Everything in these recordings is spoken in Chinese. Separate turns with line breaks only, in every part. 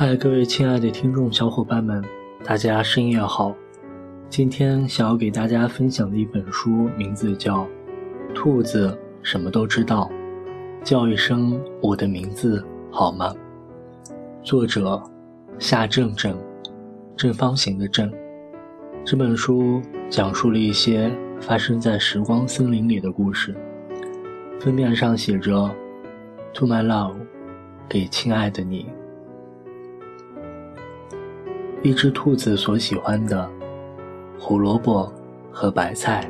嗨，各位亲爱的听众小伙伴们，大家深夜好。今天想要给大家分享的一本书，名字叫《兔子什么都知道》，叫一声我的名字好吗？作者夏正正，正方形的正。这本书讲述了一些发生在时光森林里的故事。封面上写着 “To my love”，给亲爱的你。一只兔子所喜欢的胡萝卜和白菜，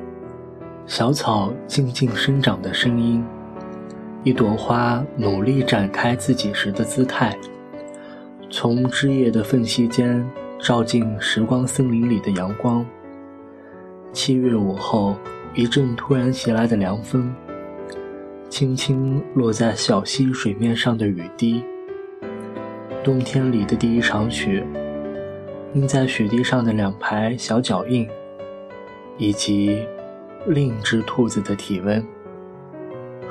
小草静静生长的声音，一朵花努力展开自己时的姿态，从枝叶的缝隙间照进时光森林里的阳光。七月午后，一阵突然袭来的凉风，轻轻落在小溪水面上的雨滴，冬天里的第一场雪。印在雪地上的两排小脚印，以及另一只兔子的体温。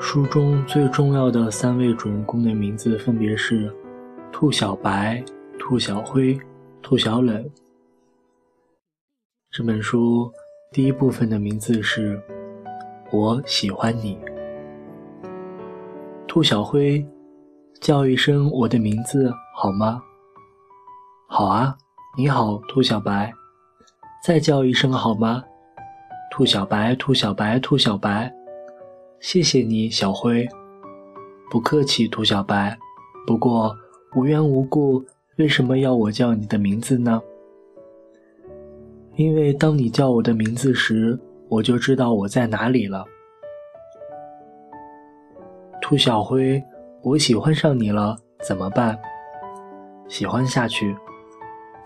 书中最重要的三位主人公的名字分别是兔小白、兔小灰、兔小冷。这本书第一部分的名字是“我喜欢你”。兔小灰，叫一声我的名字好吗？好啊。你好，兔小白，再叫一声好吗？兔小白，兔小白，兔小白，谢谢你，小灰。不客气，兔小白。不过无缘无故，为什么要我叫你的名字呢？因为当你叫我的名字时，我就知道我在哪里了。兔小灰，我喜欢上你了，怎么办？喜欢下去。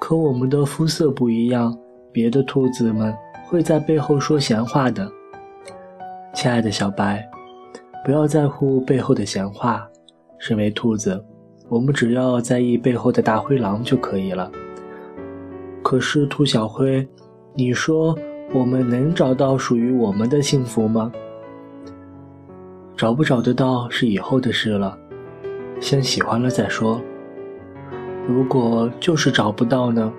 可我们的肤色不一样，别的兔子们会在背后说闲话的。亲爱的小白，不要在乎背后的闲话。身为兔子，我们只要在意背后的大灰狼就可以了。可是兔小灰，你说我们能找到属于我们的幸福吗？找不找得到是以后的事了，先喜欢了再说。如果就是找不到呢？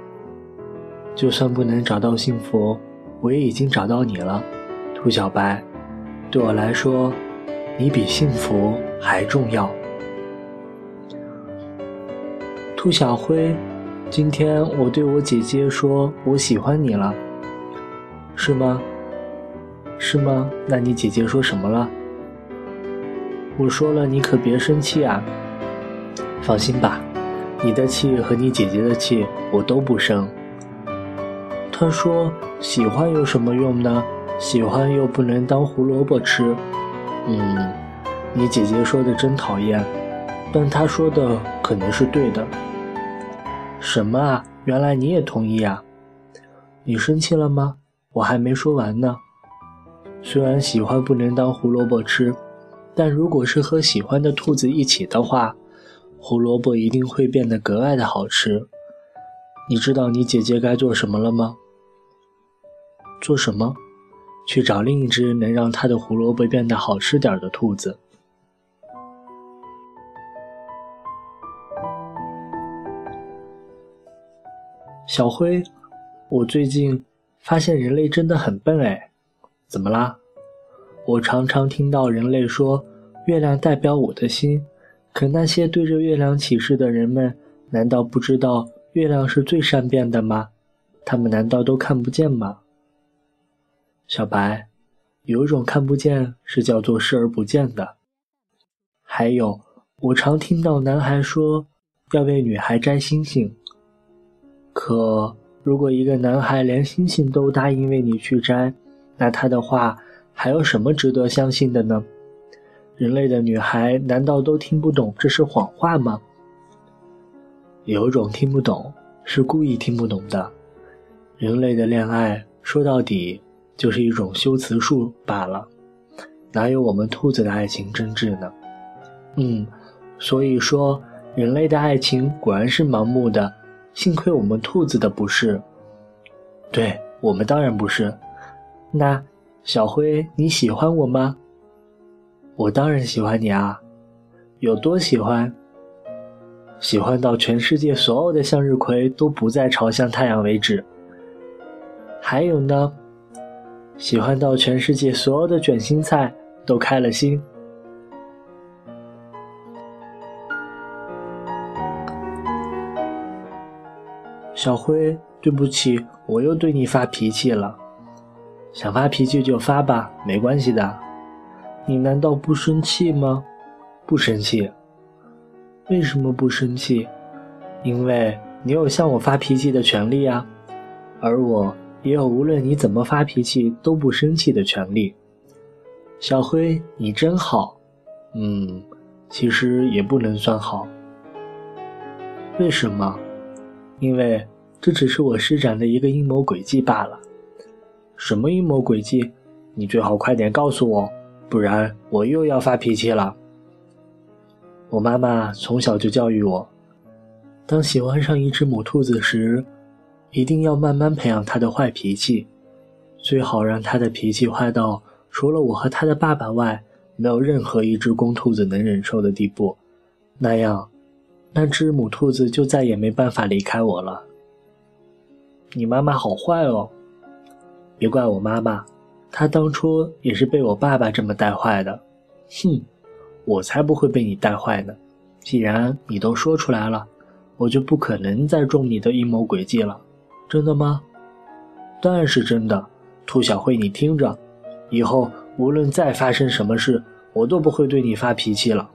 就算不能找到幸福，我也已经找到你了，兔小白。对我来说，你比幸福还重要。兔小灰，今天我对我姐姐说我喜欢你了，是吗？是吗？那你姐姐说什么了？我说了，你可别生气啊。放心吧。你的气和你姐姐的气，我都不生。他说：“喜欢有什么用呢？喜欢又不能当胡萝卜吃。”嗯，你姐姐说的真讨厌，但她说的可能是对的。什么啊？原来你也同意啊？你生气了吗？我还没说完呢。虽然喜欢不能当胡萝卜吃，但如果是和喜欢的兔子一起的话。胡萝卜一定会变得格外的好吃。你知道你姐姐该做什么了吗？做什么？去找另一只能让她的胡萝卜变得好吃点的兔子。小灰，我最近发现人类真的很笨哎。怎么啦？我常常听到人类说，月亮代表我的心。可那些对着月亮起誓的人们，难道不知道月亮是最善变的吗？他们难道都看不见吗？小白，有一种看不见是叫做视而不见的。还有，我常听到男孩说要为女孩摘星星。可如果一个男孩连星星都答应为你去摘，那他的话还有什么值得相信的呢？人类的女孩难道都听不懂这是谎话吗？有种听不懂是故意听不懂的。人类的恋爱说到底就是一种修辞术罢了，哪有我们兔子的爱情真挚呢？嗯，所以说人类的爱情果然是盲目的，幸亏我们兔子的不是。对我们当然不是。那小灰你喜欢我吗？我当然喜欢你啊，有多喜欢？喜欢到全世界所有的向日葵都不再朝向太阳为止。还有呢，喜欢到全世界所有的卷心菜都开了心。小辉，对不起，我又对你发脾气了。想发脾气就发吧，没关系的。你难道不生气吗？不生气。为什么不生气？因为你有向我发脾气的权利啊，而我也有无论你怎么发脾气都不生气的权利。小辉，你真好。嗯，其实也不能算好。为什么？因为这只是我施展的一个阴谋诡计罢了。什么阴谋诡计？你最好快点告诉我，不然我又要发脾气了。我妈妈从小就教育我，当喜欢上一只母兔子时，一定要慢慢培养它的坏脾气，最好让它的脾气坏到除了我和它的爸爸外，没有任何一只公兔子能忍受的地步。那样，那只母兔子就再也没办法离开我了。你妈妈好坏哦，别怪我妈妈，他当初也是被我爸爸这么带坏的。哼。我才不会被你带坏呢！既然你都说出来了，我就不可能再中你的阴谋诡计了。真的吗？当然是真的。兔小慧，你听着，以后无论再发生什么事，我都不会对你发脾气了。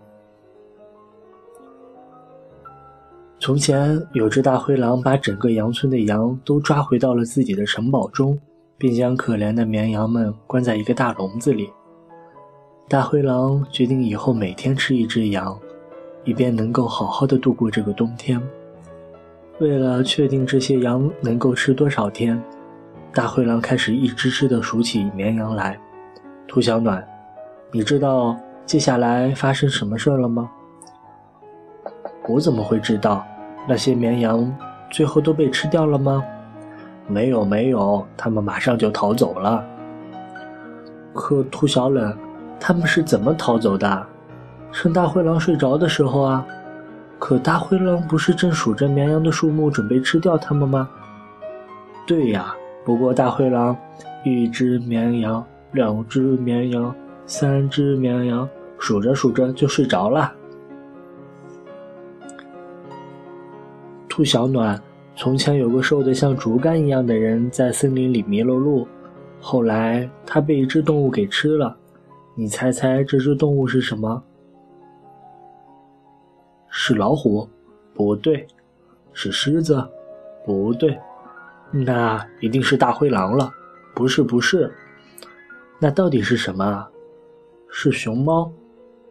从前有只大灰狼，把整个羊村的羊都抓回到了自己的城堡中，并将可怜的绵羊们关在一个大笼子里。大灰狼决定以后每天吃一只羊，以便能够好好的度过这个冬天。为了确定这些羊能够吃多少天，大灰狼开始一只只的数起绵羊来。兔小暖，你知道接下来发生什么事了吗？我怎么会知道？那些绵羊最后都被吃掉了吗？没有，没有，他们马上就逃走了。可兔小冷。他们是怎么逃走的？趁大灰狼睡着的时候啊！可大灰狼不是正数着绵羊的数目，准备吃掉它们吗？对呀，不过大灰狼，一只绵羊，两只绵羊，三只绵羊，数着数着就睡着了。兔小暖，从前有个瘦得像竹竿一样的人，在森林里迷了路，后来他被一只动物给吃了。你猜猜这只动物是什么？是老虎？不对。是狮子？不对。那一定是大灰狼了。不是，不是。那到底是什么啊？是熊猫。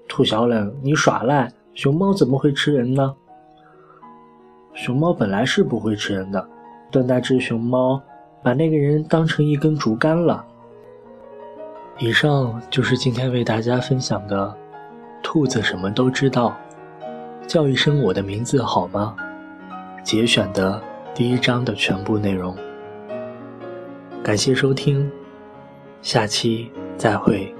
兔小冷，你耍赖！熊猫怎么会吃人呢？熊猫本来是不会吃人的，但那只熊猫把那个人当成一根竹竿了。以上就是今天为大家分享的《兔子什么都知道》，叫一声我的名字好吗？节选的第一章的全部内容。感谢收听，下期再会。